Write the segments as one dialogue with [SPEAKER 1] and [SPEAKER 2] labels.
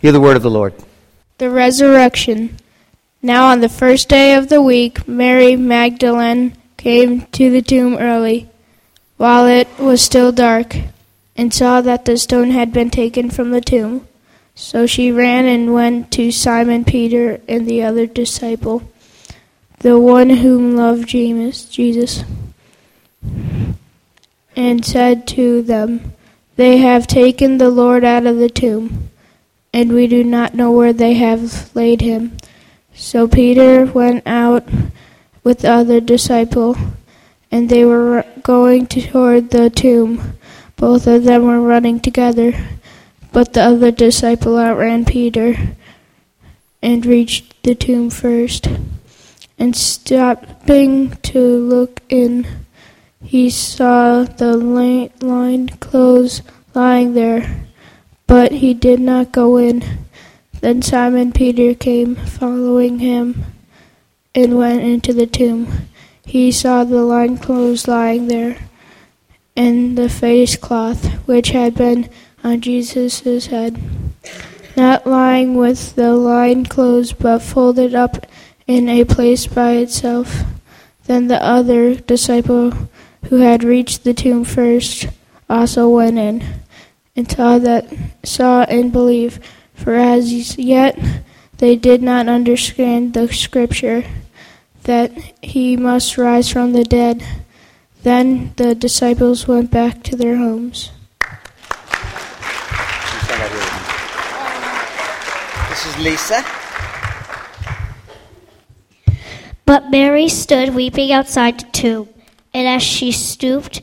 [SPEAKER 1] Hear the word of the Lord.
[SPEAKER 2] The resurrection. Now, on the first day of the week, Mary Magdalene came to the tomb early, while it was still dark, and saw that the stone had been taken from the tomb. So she ran and went to Simon Peter and the other disciple, the one whom loved Jesus, and said to them, They have taken the Lord out of the tomb and we do not know where they have laid him. So Peter went out with the other disciple, and they were going toward the tomb. Both of them were running together, but the other disciple outran Peter and reached the tomb first. And stopping to look in, he saw the lined clothes lying there but he did not go in. Then Simon Peter came, following him, and went into the tomb. He saw the lined clothes lying there, and the face cloth which had been on Jesus' head, not lying with the lined clothes, but folded up in a place by itself. Then the other disciple, who had reached the tomb first, also went in and saw that saw and believe, for as yet they did not understand the scripture that he must rise from the dead. Then the disciples went back to their homes.
[SPEAKER 1] This is Lisa.
[SPEAKER 3] But Mary stood weeping outside the tomb, and as she stooped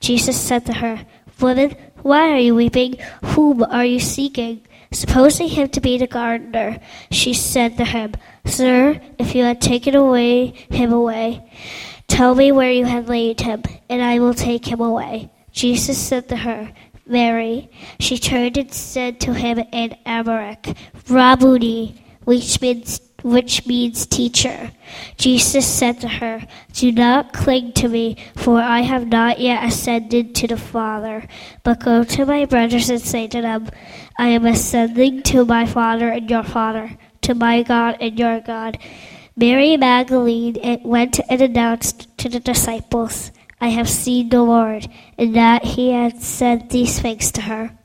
[SPEAKER 3] Jesus said to her, Woman, why are you weeping? Whom are you seeking? Supposing him to be the gardener, she said to him, Sir, if you had taken away him away, tell me where you had laid him, and I will take him away. Jesus said to her, Mary. She turned and said to him in Aramaic, Rabboni, which means which means teacher. Jesus said to her, Do not cling to me, for I have not yet ascended to the Father. But go to my brothers and say to them, I am ascending to my Father and your Father, to my God and your God. Mary Magdalene eh, went and announced to the disciples, I have seen the Lord, and that he had said these things to her.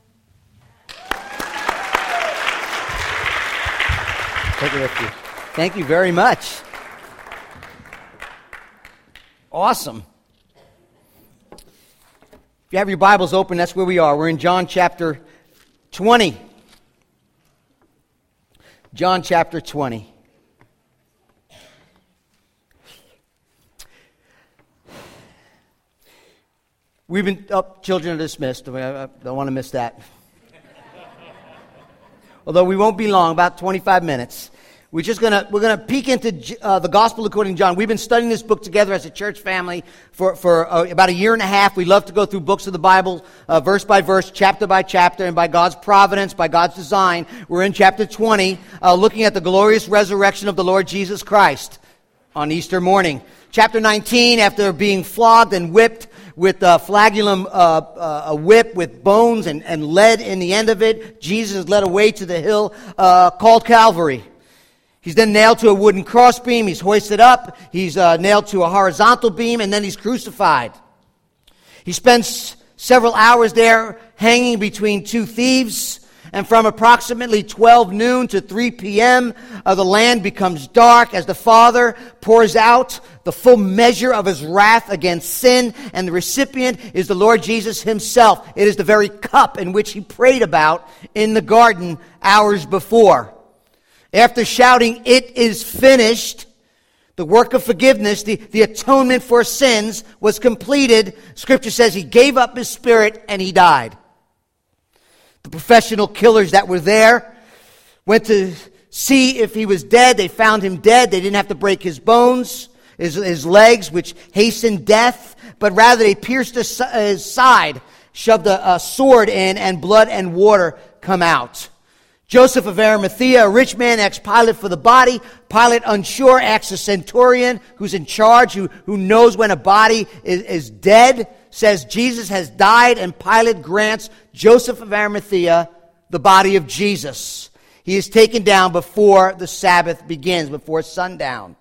[SPEAKER 1] With you. Thank you very much. Awesome. If you have your Bibles open, that's where we are. We're in John chapter 20. John chapter 20. We've been up, oh, children are dismissed. I don't want to miss that. Although we won't be long, about 25 minutes. We're just gonna we're gonna peek into uh, the Gospel according to John. We've been studying this book together as a church family for for uh, about a year and a half. We love to go through books of the Bible, uh, verse by verse, chapter by chapter, and by God's providence, by God's design, we're in chapter 20, uh, looking at the glorious resurrection of the Lord Jesus Christ on Easter morning. Chapter 19, after being flogged and whipped with a flagellum, uh, uh, a whip with bones and, and lead in the end of it, Jesus is led away to the hill called Calvary. He's then nailed to a wooden crossbeam. He's hoisted up. He's uh, nailed to a horizontal beam, and then he's crucified. He spends several hours there hanging between two thieves. And from approximately 12 noon to 3 p.m., uh, the land becomes dark as the Father pours out the full measure of his wrath against sin, and the recipient is the Lord Jesus himself. It is the very cup in which he prayed about in the garden hours before. After shouting, It is finished, the work of forgiveness, the, the atonement for sins was completed. Scripture says he gave up his spirit and he died. The professional killers that were there went to see if he was dead. They found him dead. They didn't have to break his bones, his, his legs, which hastened death, but rather they pierced his, his side, shoved a, a sword in, and blood and water come out. Joseph of Arimathea, a rich man, asks Pilate for the body. Pilate, unsure, acts a centurion who's in charge, who, who knows when a body is, is dead, says Jesus has died, and Pilate grants Joseph of Arimathea the body of Jesus. He is taken down before the Sabbath begins, before sundown.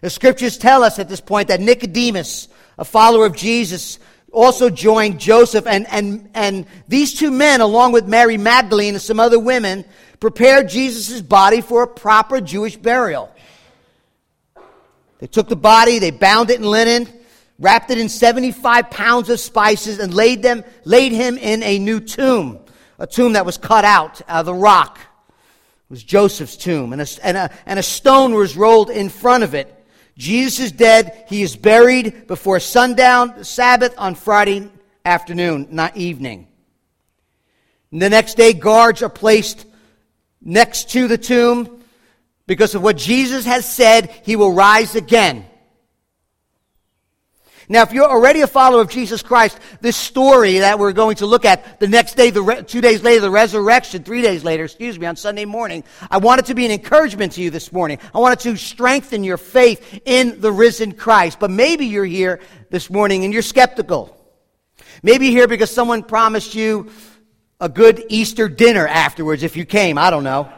[SPEAKER 1] The scriptures tell us at this point that Nicodemus, a follower of Jesus, also joined Joseph, and, and, and these two men, along with Mary Magdalene and some other women, prepared Jesus' body for a proper Jewish burial. They took the body, they bound it in linen, wrapped it in 75 pounds of spices, and laid, them, laid him in a new tomb, a tomb that was cut out of the rock. It was Joseph's tomb, and a, and a, and a stone was rolled in front of it. Jesus is dead. He is buried before sundown, Sabbath on Friday afternoon, not evening. And the next day, guards are placed next to the tomb because of what Jesus has said, he will rise again. Now, if you're already a follower of Jesus Christ, this story that we're going to look at the next day, the re- two days later, the resurrection, three days later, excuse me, on Sunday morning, I want it to be an encouragement to you this morning. I want it to strengthen your faith in the risen Christ. But maybe you're here this morning and you're skeptical. Maybe you're here because someone promised you a good Easter dinner afterwards if you came. I don't know.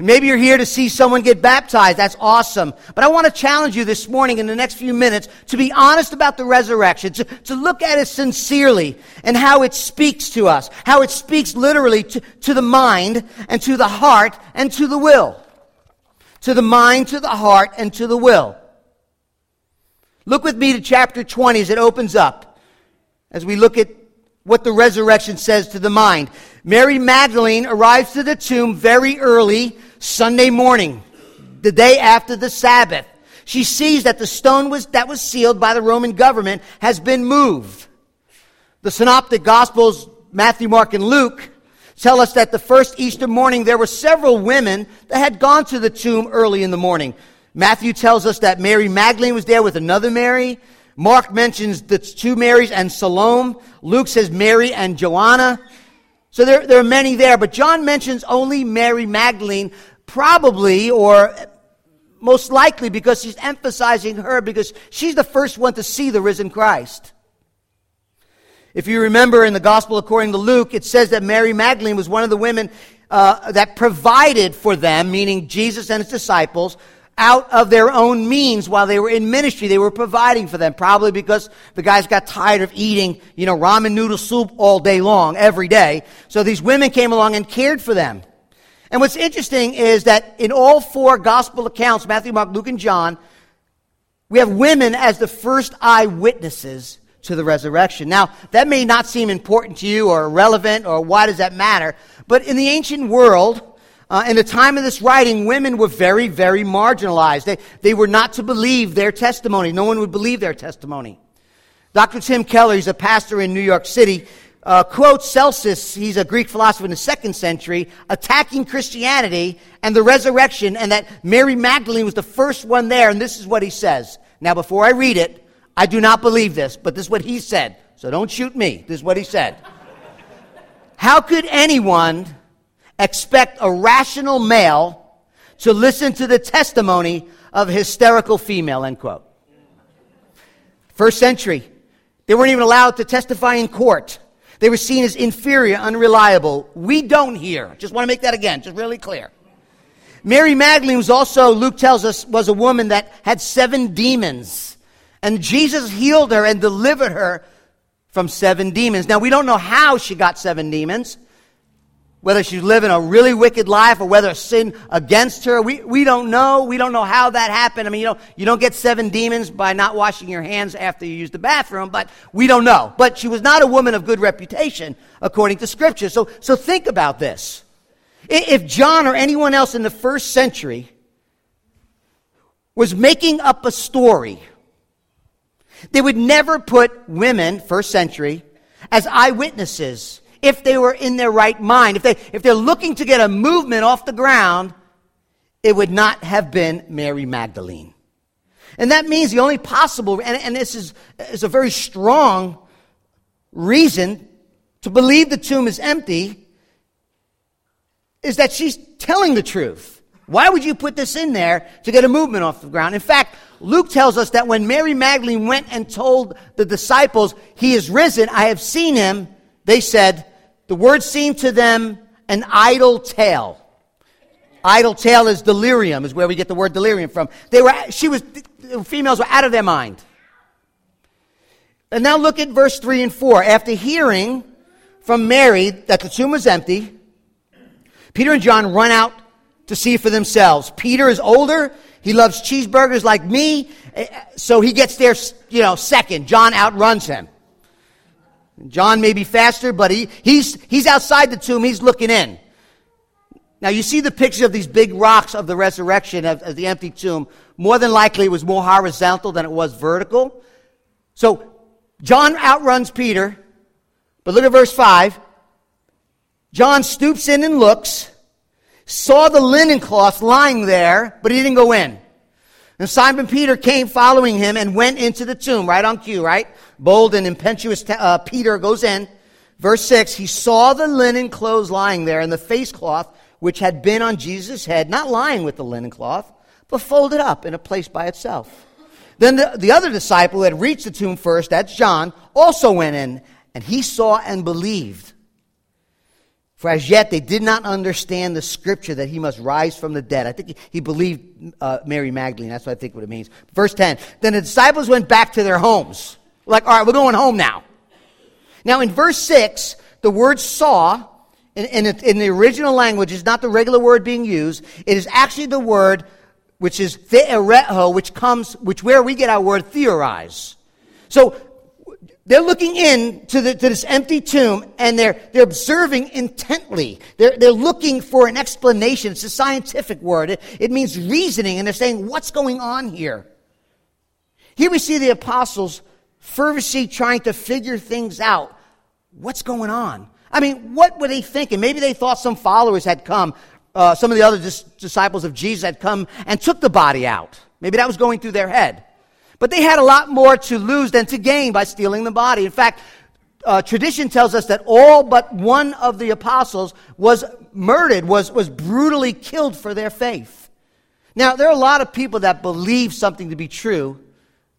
[SPEAKER 1] Maybe you're here to see someone get baptized. That's awesome. But I want to challenge you this morning in the next few minutes to be honest about the resurrection, to, to look at it sincerely and how it speaks to us, how it speaks literally to, to the mind and to the heart and to the will. To the mind, to the heart, and to the will. Look with me to chapter 20 as it opens up, as we look at what the resurrection says to the mind. Mary Magdalene arrives to the tomb very early Sunday morning, the day after the Sabbath. She sees that the stone was, that was sealed by the Roman government has been moved. The synoptic gospels, Matthew, Mark, and Luke, tell us that the first Easter morning there were several women that had gone to the tomb early in the morning. Matthew tells us that Mary Magdalene was there with another Mary. Mark mentions the two Marys and Salome. Luke says Mary and Joanna. So there, there are many there, but John mentions only Mary Magdalene, probably or most likely because he's emphasizing her because she's the first one to see the risen Christ. If you remember in the Gospel according to Luke, it says that Mary Magdalene was one of the women uh, that provided for them, meaning Jesus and his disciples, out of their own means while they were in ministry. They were providing for them, probably because the guys got tired of eating, you know, ramen noodle soup all day long, every day. So these women came along and cared for them. And what's interesting is that in all four gospel accounts, Matthew, Mark, Luke, and John, we have women as the first eyewitnesses to the resurrection. Now, that may not seem important to you or relevant or why does that matter, but in the ancient world, uh, in the time of this writing, women were very, very marginalized. They, they were not to believe their testimony. No one would believe their testimony. Dr. Tim Keller, he's a pastor in New York City, uh, quotes Celsus, he's a Greek philosopher in the second century, attacking Christianity and the resurrection, and that Mary Magdalene was the first one there, and this is what he says. Now, before I read it, I do not believe this, but this is what he said. So don't shoot me. This is what he said. How could anyone expect a rational male to listen to the testimony of hysterical female, end quote. First century, they weren't even allowed to testify in court. They were seen as inferior, unreliable. We don't here. Just want to make that again, just really clear. Mary Magdalene was also, Luke tells us, was a woman that had seven demons. And Jesus healed her and delivered her from seven demons. Now, we don't know how she got seven demons whether she's living a really wicked life or whether sin against her. We, we don't know. We don't know how that happened. I mean, you know, you don't get seven demons by not washing your hands after you use the bathroom, but we don't know. But she was not a woman of good reputation according to scripture. So, so think about this. If John or anyone else in the first century was making up a story, they would never put women, first century, as eyewitnesses if they were in their right mind. If, they, if they're looking to get a movement off the ground, it would not have been Mary Magdalene. And that means the only possible, and, and this is, is a very strong reason to believe the tomb is empty, is that she's telling the truth. Why would you put this in there to get a movement off the ground? In fact, Luke tells us that when Mary Magdalene went and told the disciples, He is risen, I have seen him, they said, the word seemed to them an idle tale. Idle tale is delirium, is where we get the word delirium from. They were, she was, females were out of their mind. And now look at verse 3 and 4. After hearing from Mary that the tomb was empty, Peter and John run out to see for themselves. Peter is older. He loves cheeseburgers like me. Eh, so he gets there, you know, second. John outruns him. John may be faster, but he, he's, he's outside the tomb. He's looking in. Now, you see the picture of these big rocks of the resurrection of, of, the empty tomb. More than likely, it was more horizontal than it was vertical. So, John outruns Peter. But look at verse 5. John stoops in and looks, saw the linen cloth lying there, but he didn't go in. And Simon Peter came following him and went into the tomb, right on cue, right? Bold and impetuous uh, Peter goes in. Verse 6 He saw the linen clothes lying there and the face cloth which had been on Jesus' head, not lying with the linen cloth, but folded up in a place by itself. Then the, the other disciple who had reached the tomb first, that's John, also went in, and he saw and believed. For as yet they did not understand the scripture that he must rise from the dead. I think he believed uh, Mary Magdalene. That's what I think what it means. Verse 10. Then the disciples went back to their homes. Like, all right, we're going home now. Now in verse 6, the word saw in, in, in the original language is not the regular word being used. It is actually the word which is theoreho, which comes, which where we get our word theorize. So they're looking in to, the, to, this empty tomb and they're, they're observing intently. They're, they're looking for an explanation. It's a scientific word. It, it means reasoning and they're saying, what's going on here? Here we see the apostles fervently trying to figure things out. What's going on? I mean, what were they thinking? Maybe they thought some followers had come, uh, some of the other dis- disciples of Jesus had come and took the body out. Maybe that was going through their head. But they had a lot more to lose than to gain by stealing the body. In fact, uh, tradition tells us that all but one of the apostles was murdered, was, was brutally killed for their faith. Now, there are a lot of people that believe something to be true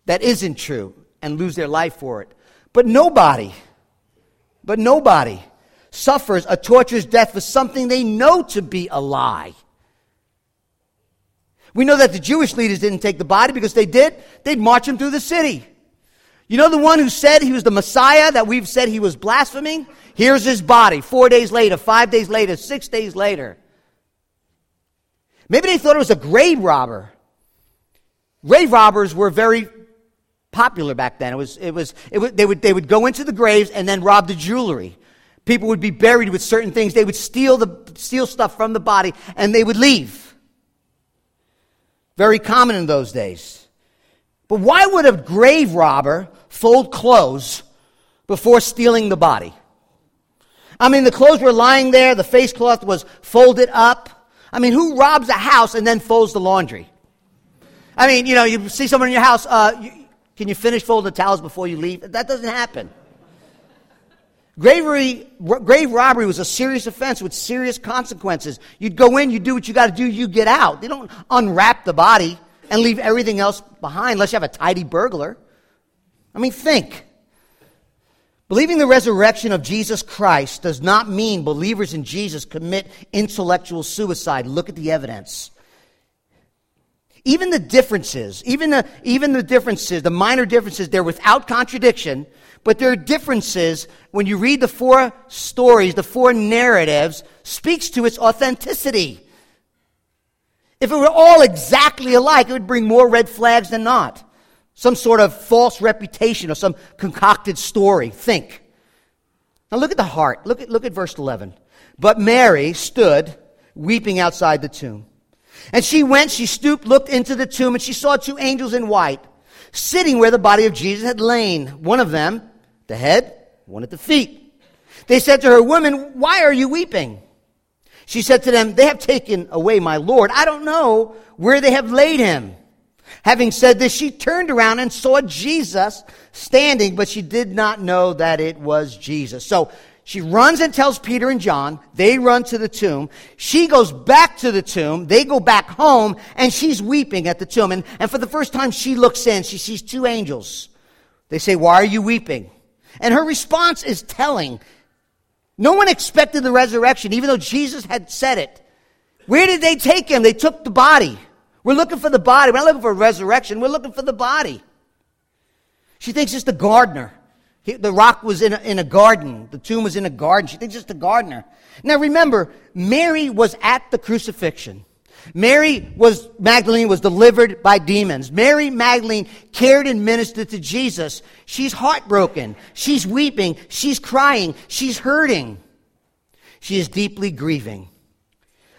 [SPEAKER 1] that isn't true and lose their life for it. But nobody, but nobody suffers a torturous death for something they know to be a lie. We know that the Jewish leaders didn't take the body because they did, they'd march him through the city. You know the one who said he was the Messiah that we've said he was blaspheming? Here's his body. Four days later, five days later, six days later. Maybe they thought it was a grave robber. Grave robbers were very popular back then. It was, it was, it was, they, would, they would go into the graves and then rob the jewelry. People would be buried with certain things. They would steal, the, steal stuff from the body and they would leave. Very common in those days. But why would a grave robber fold clothes before stealing the body? I mean, the clothes were lying there, the face cloth was folded up. I mean, who robs a house and then folds the laundry? I mean, you know, you see someone in your house, uh, you, can you finish folding the towels before you leave? That doesn't happen. Gravery, grave robbery was a serious offense with serious consequences. You'd go in, you do what you got to do, you get out. They don't unwrap the body and leave everything else behind unless you have a tidy burglar. I mean, think. Believing the resurrection of Jesus Christ does not mean believers in Jesus commit intellectual suicide. Look at the evidence. Even the differences, even the, even the differences, the minor differences, they're without contradiction but there are differences when you read the four stories, the four narratives, speaks to its authenticity. If it were all exactly alike, it would bring more red flags than not. Some sort of false reputation or some concocted story. Think. Now look at the heart. Look at, look at verse 11. But Mary stood weeping outside the tomb. And she went, she stooped, looked into the tomb, and she saw two angels in white sitting where the body of Jesus had lain. One of them the head, one at the feet. They said to her, Woman, why are you weeping? She said to them, They have taken away my Lord. I don't know where they have laid him. Having said this, she turned around and saw Jesus standing, but she did not know that it was Jesus. So she runs and tells Peter and John. They run to the tomb. She goes back to the tomb. They go back home, and she's weeping at the tomb. And, and for the first time, she looks in. She sees two angels. They say, Why are you weeping? And her response is telling. No one expected the resurrection, even though Jesus had said it. Where did they take him? They took the body. We're looking for the body. We're not looking for a resurrection. We're looking for the body. She thinks it's the gardener. He, the rock was in a, in a garden. The tomb was in a garden. She thinks it's the gardener. Now remember, Mary was at the crucifixion. Mary was, Magdalene was delivered by demons. Mary Magdalene cared and ministered to Jesus. She's heartbroken. She's weeping. She's crying. She's hurting. She is deeply grieving.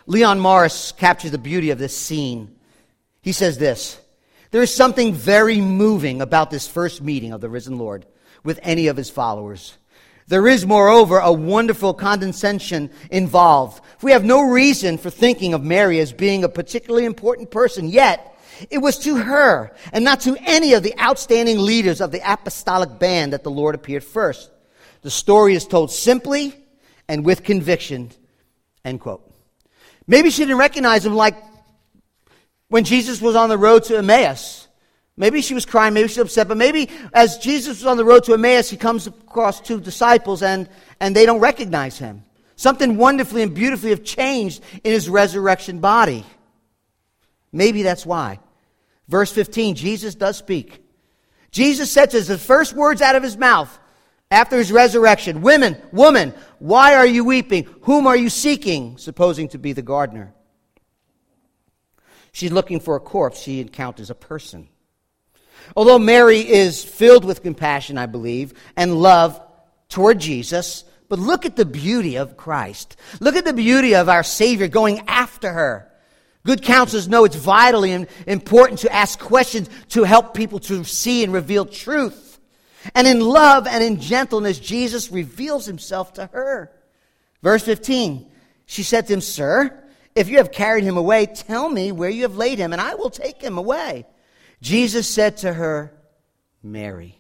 [SPEAKER 1] Leon Morris captures the beauty of this scene. He says this There is something very moving about this first meeting of the risen Lord with any of his followers. There is, moreover, a wonderful condescension involved. We have no reason for thinking of Mary as being a particularly important person, yet it was to her and not to any of the outstanding leaders of the apostolic band that the Lord appeared first. The story is told simply and with conviction. End quote. Maybe she didn't recognize him like when Jesus was on the road to Emmaus. Maybe she was crying, maybe she was upset, but maybe as Jesus was on the road to Emmaus, he comes across two disciples and, and they don't recognize him. Something wonderfully and beautifully have changed in his resurrection body. Maybe that's why. Verse 15, Jesus does speak. Jesus to us, the first words out of his mouth after his resurrection, Women, woman, why are you weeping? Whom are you seeking? Supposing to be the gardener. She's looking for a corpse. She encounters a person. Although Mary is filled with compassion, I believe, and love toward Jesus, but look at the beauty of Christ. Look at the beauty of our Savior going after her. Good counselors know it's vitally important to ask questions to help people to see and reveal truth. And in love and in gentleness, Jesus reveals himself to her. Verse 15, she said to him, Sir, if you have carried him away, tell me where you have laid him, and I will take him away. Jesus said to her, Mary.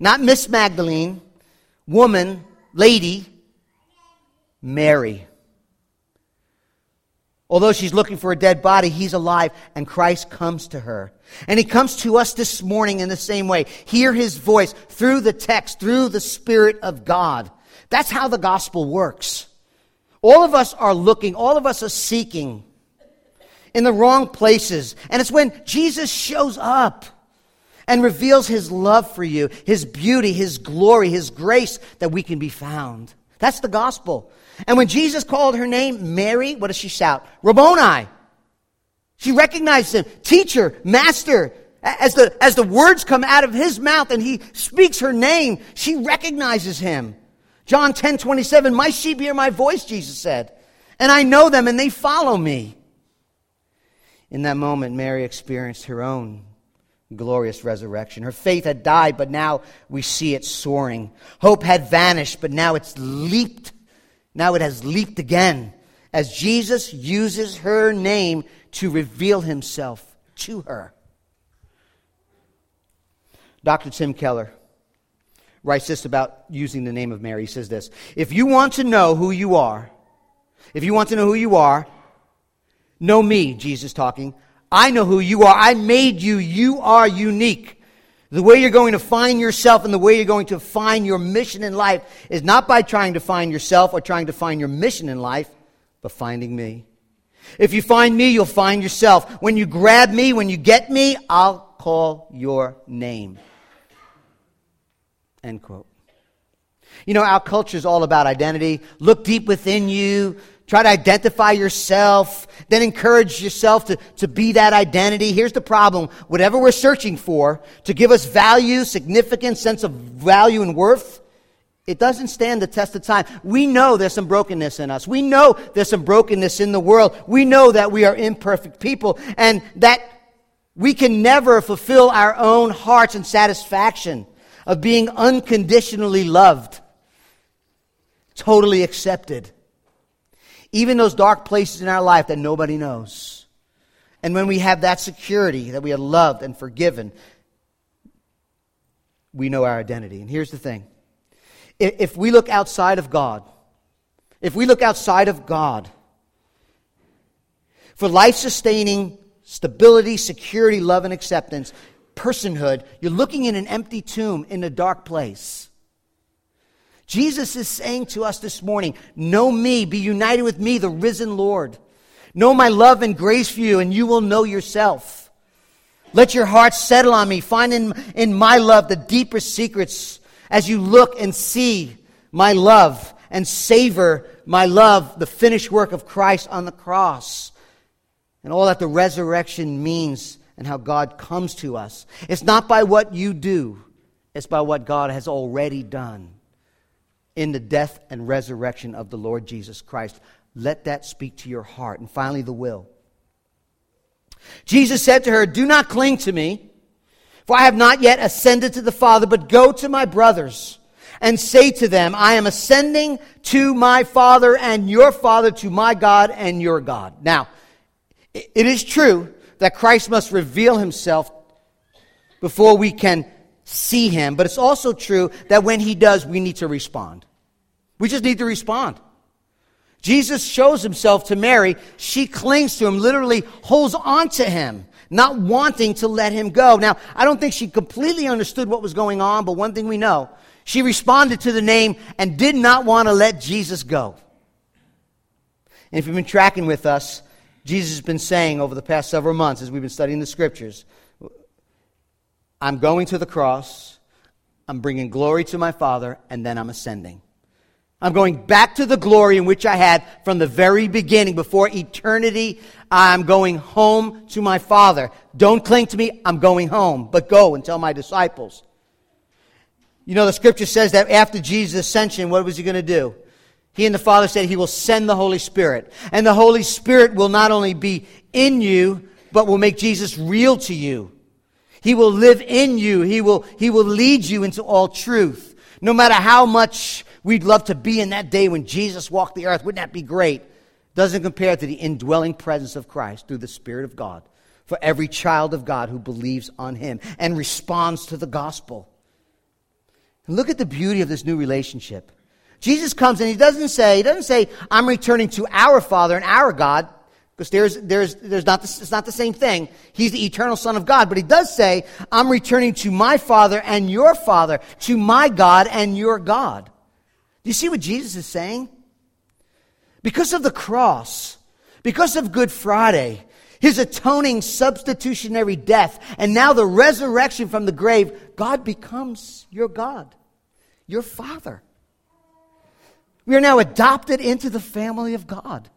[SPEAKER 1] Not Miss Magdalene, woman, lady, Mary. Although she's looking for a dead body, he's alive, and Christ comes to her. And he comes to us this morning in the same way. Hear his voice through the text, through the Spirit of God. That's how the gospel works. All of us are looking, all of us are seeking in the wrong places. And it's when Jesus shows up and reveals his love for you, his beauty, his glory, his grace that we can be found. That's the gospel. And when Jesus called her name Mary, what does she shout? Rabboni. She recognized him, teacher, master. As the, as the words come out of his mouth and he speaks her name, she recognizes him. John 10 27, my sheep hear my voice, Jesus said, and I know them and they follow me. In that moment, Mary experienced her own glorious resurrection. Her faith had died, but now we see it soaring. Hope had vanished, but now it's leaped. Now it has leaped again as Jesus uses her name to reveal himself to her. Dr. Tim Keller writes this about using the name of Mary. He says this If you want to know who you are, if you want to know who you are, Know me, Jesus talking. I know who you are. I made you. You are unique. The way you're going to find yourself and the way you're going to find your mission in life is not by trying to find yourself or trying to find your mission in life, but finding me. If you find me, you'll find yourself. When you grab me, when you get me, I'll call your name. End quote. You know, our culture is all about identity. Look deep within you. Try to identify yourself, then encourage yourself to, to be that identity. Here's the problem. Whatever we're searching for to give us value, significance, sense of value and worth, it doesn't stand the test of time. We know there's some brokenness in us. We know there's some brokenness in the world. We know that we are imperfect people and that we can never fulfill our own hearts and satisfaction of being unconditionally loved, totally accepted even those dark places in our life that nobody knows. And when we have that security that we are loved and forgiven, we know our identity. And here's the thing if we look outside of God, if we look outside of God for life sustaining stability, security, love, and acceptance, personhood, you're looking in an empty tomb in a dark place. Jesus is saying to us this morning, Know me, be united with me, the risen Lord. Know my love and grace for you, and you will know yourself. Let your heart settle on me. Find in, in my love the deeper secrets as you look and see my love and savor my love, the finished work of Christ on the cross, and all that the resurrection means and how God comes to us. It's not by what you do, it's by what God has already done in the death and resurrection of the Lord Jesus Christ. Let that speak to your heart. And finally, the will. Jesus said to her, Do not cling to me, for I have not yet ascended to the Father, but go to my brothers and say to them, I am ascending to my Father and your Father, to my God and your God. Now, it is true that Christ must reveal himself before we can see him, but it's also true that when he does, we need to respond. We just need to respond. Jesus shows himself to Mary. She clings to him, literally holds on to him, not wanting to let him go. Now, I don't think she completely understood what was going on, but one thing we know she responded to the name and did not want to let Jesus go. And if you've been tracking with us, Jesus has been saying over the past several months as we've been studying the scriptures I'm going to the cross, I'm bringing glory to my Father, and then I'm ascending. I'm going back to the glory in which I had from the very beginning, before eternity. I'm going home to my Father. Don't cling to me, I'm going home, but go and tell my disciples. You know, the scripture says that after Jesus' ascension, what was he going to do? He and the Father said he will send the Holy Spirit. And the Holy Spirit will not only be in you, but will make Jesus real to you. He will live in you. He will, he will lead you into all truth. No matter how much We'd love to be in that day when Jesus walked the earth. Wouldn't that be great? Doesn't compare to the indwelling presence of Christ through the Spirit of God for every child of God who believes on Him and responds to the gospel. Look at the beauty of this new relationship. Jesus comes and He doesn't say, He doesn't say, I'm returning to our Father and our God. Because there's, there's, there's not it's not the same thing. He's the eternal Son of God. But he does say, I'm returning to my Father and your Father, to my God and your God. Do you see what Jesus is saying? Because of the cross, because of Good Friday, his atoning substitutionary death, and now the resurrection from the grave, God becomes your God, your Father. We are now adopted into the family of God.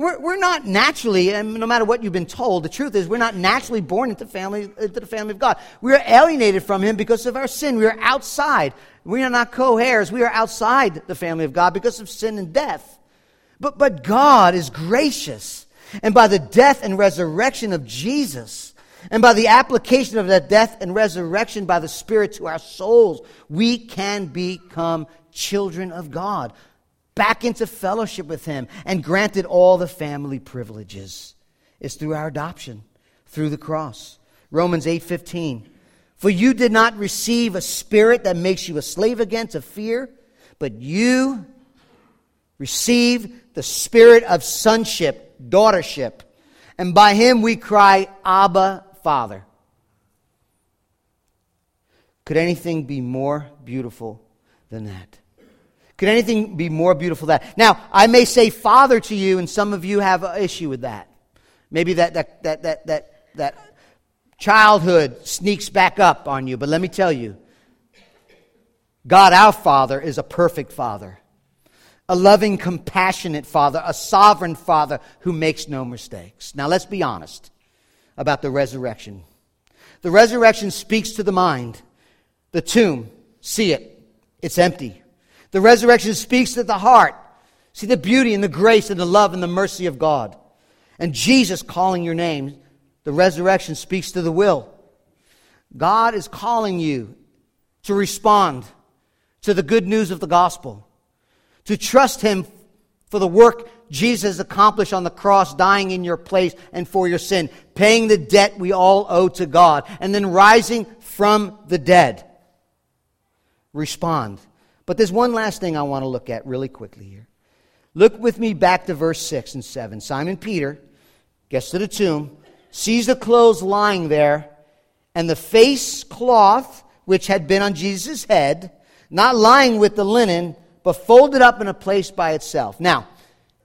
[SPEAKER 1] We're, we're not naturally, and no matter what you've been told, the truth is we're not naturally born into, family, into the family of God. We are alienated from Him because of our sin. We are outside. We are not co heirs. We are outside the family of God because of sin and death. But, but God is gracious. And by the death and resurrection of Jesus, and by the application of that death and resurrection by the Spirit to our souls, we can become children of God back into fellowship with Him and granted all the family privileges. It's through our adoption, through the cross. Romans 8:15. For you did not receive a spirit that makes you a slave again to fear, but you received the spirit of sonship, daughtership, and by him we cry, Abba, Father. Could anything be more beautiful than that? Could anything be more beautiful than that? Now, I may say father to you, and some of you have an issue with that. Maybe that, that, that, that, that, that childhood sneaks back up on you. But let me tell you God, our Father, is a perfect Father, a loving, compassionate Father, a sovereign Father who makes no mistakes. Now, let's be honest about the resurrection. The resurrection speaks to the mind. The tomb, see it, it's empty. The resurrection speaks to the heart. See the beauty and the grace and the love and the mercy of God. And Jesus calling your name. The resurrection speaks to the will. God is calling you to respond to the good news of the gospel, to trust Him for the work Jesus accomplished on the cross, dying in your place and for your sin, paying the debt we all owe to God, and then rising from the dead. Respond. But there's one last thing I want to look at really quickly here. Look with me back to verse 6 and 7. Simon Peter gets to the tomb, sees the clothes lying there, and the face cloth which had been on Jesus' head, not lying with the linen, but folded up in a place by itself. Now,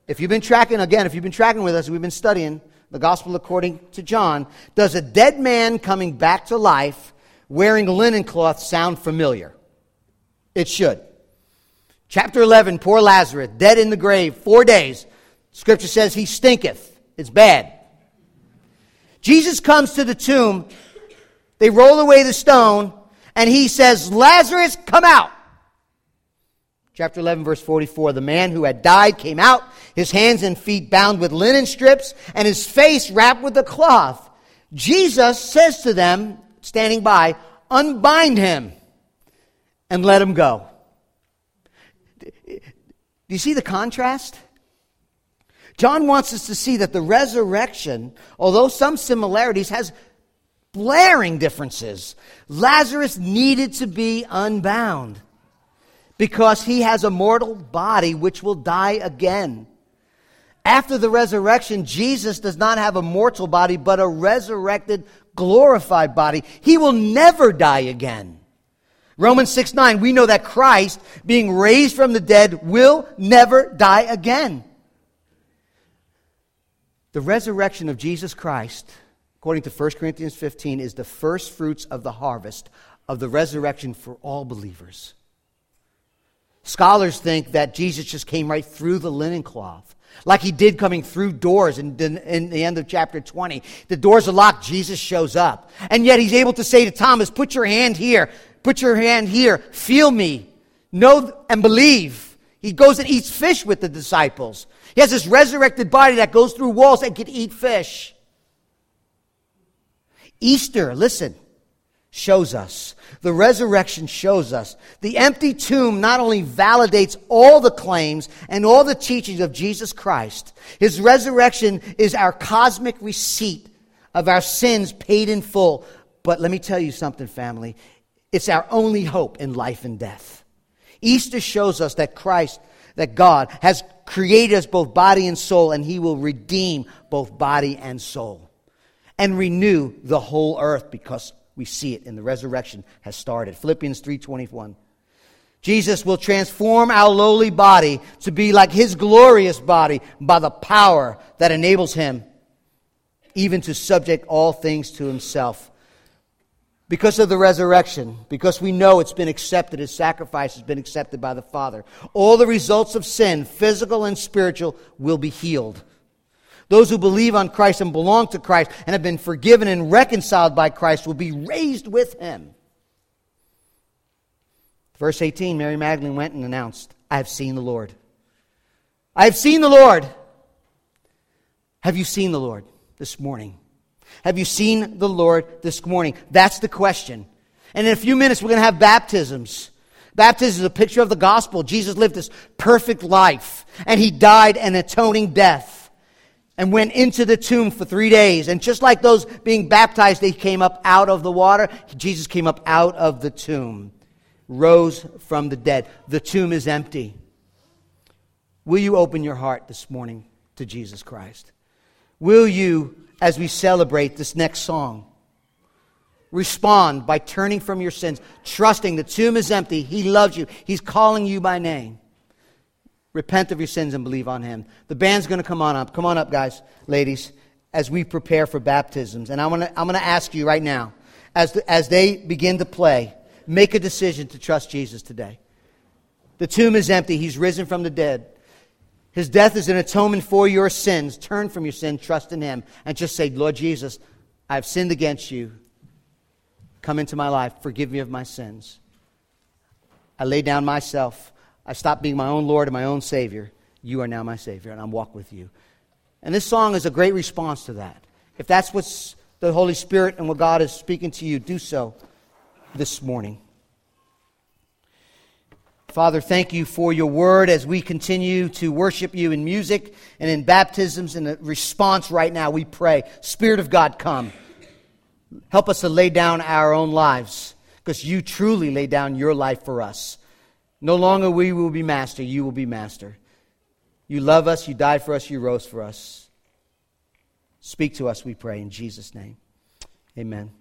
[SPEAKER 1] if you've been tracking, again, if you've been tracking with us, we've been studying the gospel according to John. Does a dead man coming back to life wearing linen cloth sound familiar? It should. Chapter 11, poor Lazarus, dead in the grave, four days. Scripture says he stinketh. It's bad. Jesus comes to the tomb. They roll away the stone, and he says, Lazarus, come out. Chapter 11, verse 44 The man who had died came out, his hands and feet bound with linen strips, and his face wrapped with a cloth. Jesus says to them, standing by, Unbind him and let him go. Do you see the contrast? John wants us to see that the resurrection, although some similarities, has blaring differences. Lazarus needed to be unbound because he has a mortal body which will die again. After the resurrection, Jesus does not have a mortal body, but a resurrected, glorified body. He will never die again. Romans 6 9, we know that Christ, being raised from the dead, will never die again. The resurrection of Jesus Christ, according to 1 Corinthians 15, is the first fruits of the harvest of the resurrection for all believers. Scholars think that Jesus just came right through the linen cloth, like he did coming through doors in, in, in, the end of chapter 20. The doors are locked, Jesus shows up. And yet he's able to say to Thomas, Put your hand here. Put your hand here. Feel me. Know and believe. He goes and eats fish with the disciples. He has this resurrected body that goes through walls and can eat fish. Easter, listen, shows us. The resurrection shows us. The empty tomb not only validates all the claims and all the teachings of Jesus Christ, his resurrection is our cosmic receipt of our sins paid in full. But let me tell you something, family. It's our only hope in life and death. Easter shows us that Christ, that God has created us both body and soul, and He will redeem both body and soul and renew the whole earth because we see it in the resurrection has started. Philippians 3:21. Jesus will transform our lowly body to be like his glorious body by the power that enables him even to subject all things to himself because of the resurrection, because we know it's been accepted, his sacrifice has been accepted by the Father, all the results of sin, physical and spiritual, will be healed. Those who believe on Christ and belong to Christ and have been forgiven and reconciled by Christ will be raised with him. Verse 18 Mary Magdalene went and announced, I have seen the Lord. I have seen the Lord. Have you seen the Lord this morning? Have you seen the Lord this morning? That's the question. And in a few minutes, we're going to have baptisms. Baptism is a picture of the gospel. Jesus lived this perfect life, and he died an atoning death and went into the tomb for three days. And just like those being baptized, they came up out of the water. Jesus came up out of the tomb, rose from the dead. The tomb is empty. Will you open your heart this morning to Jesus Christ? Will you as we celebrate this next song. Respond by turning from your sins, trusting the tomb is empty. He loves you, He's calling you by name. Repent of your sins and believe on Him. The band's going to come on up. Come on up, guys, ladies, as we prepare for baptisms. And I'm going to ask you right now, as, the, as they begin to play, make a decision to trust Jesus today. The tomb is empty, He's risen from the dead. His death is an atonement for your sins. Turn from your sin, trust in Him, and just say, Lord Jesus, I've sinned against you. Come into my life. Forgive me of my sins. I lay down myself. I stop being my own Lord and my own Savior. You are now my Savior, and I walk with you. And this song is a great response to that. If that's what the Holy Spirit and what God is speaking to you, do so this morning. Father, thank you for your word as we continue to worship you in music and in baptisms and a response right now. We pray, Spirit of God, come. Help us to lay down our own lives because you truly lay down your life for us. No longer we will be master, you will be master. You love us, you died for us, you rose for us. Speak to us, we pray, in Jesus' name. Amen.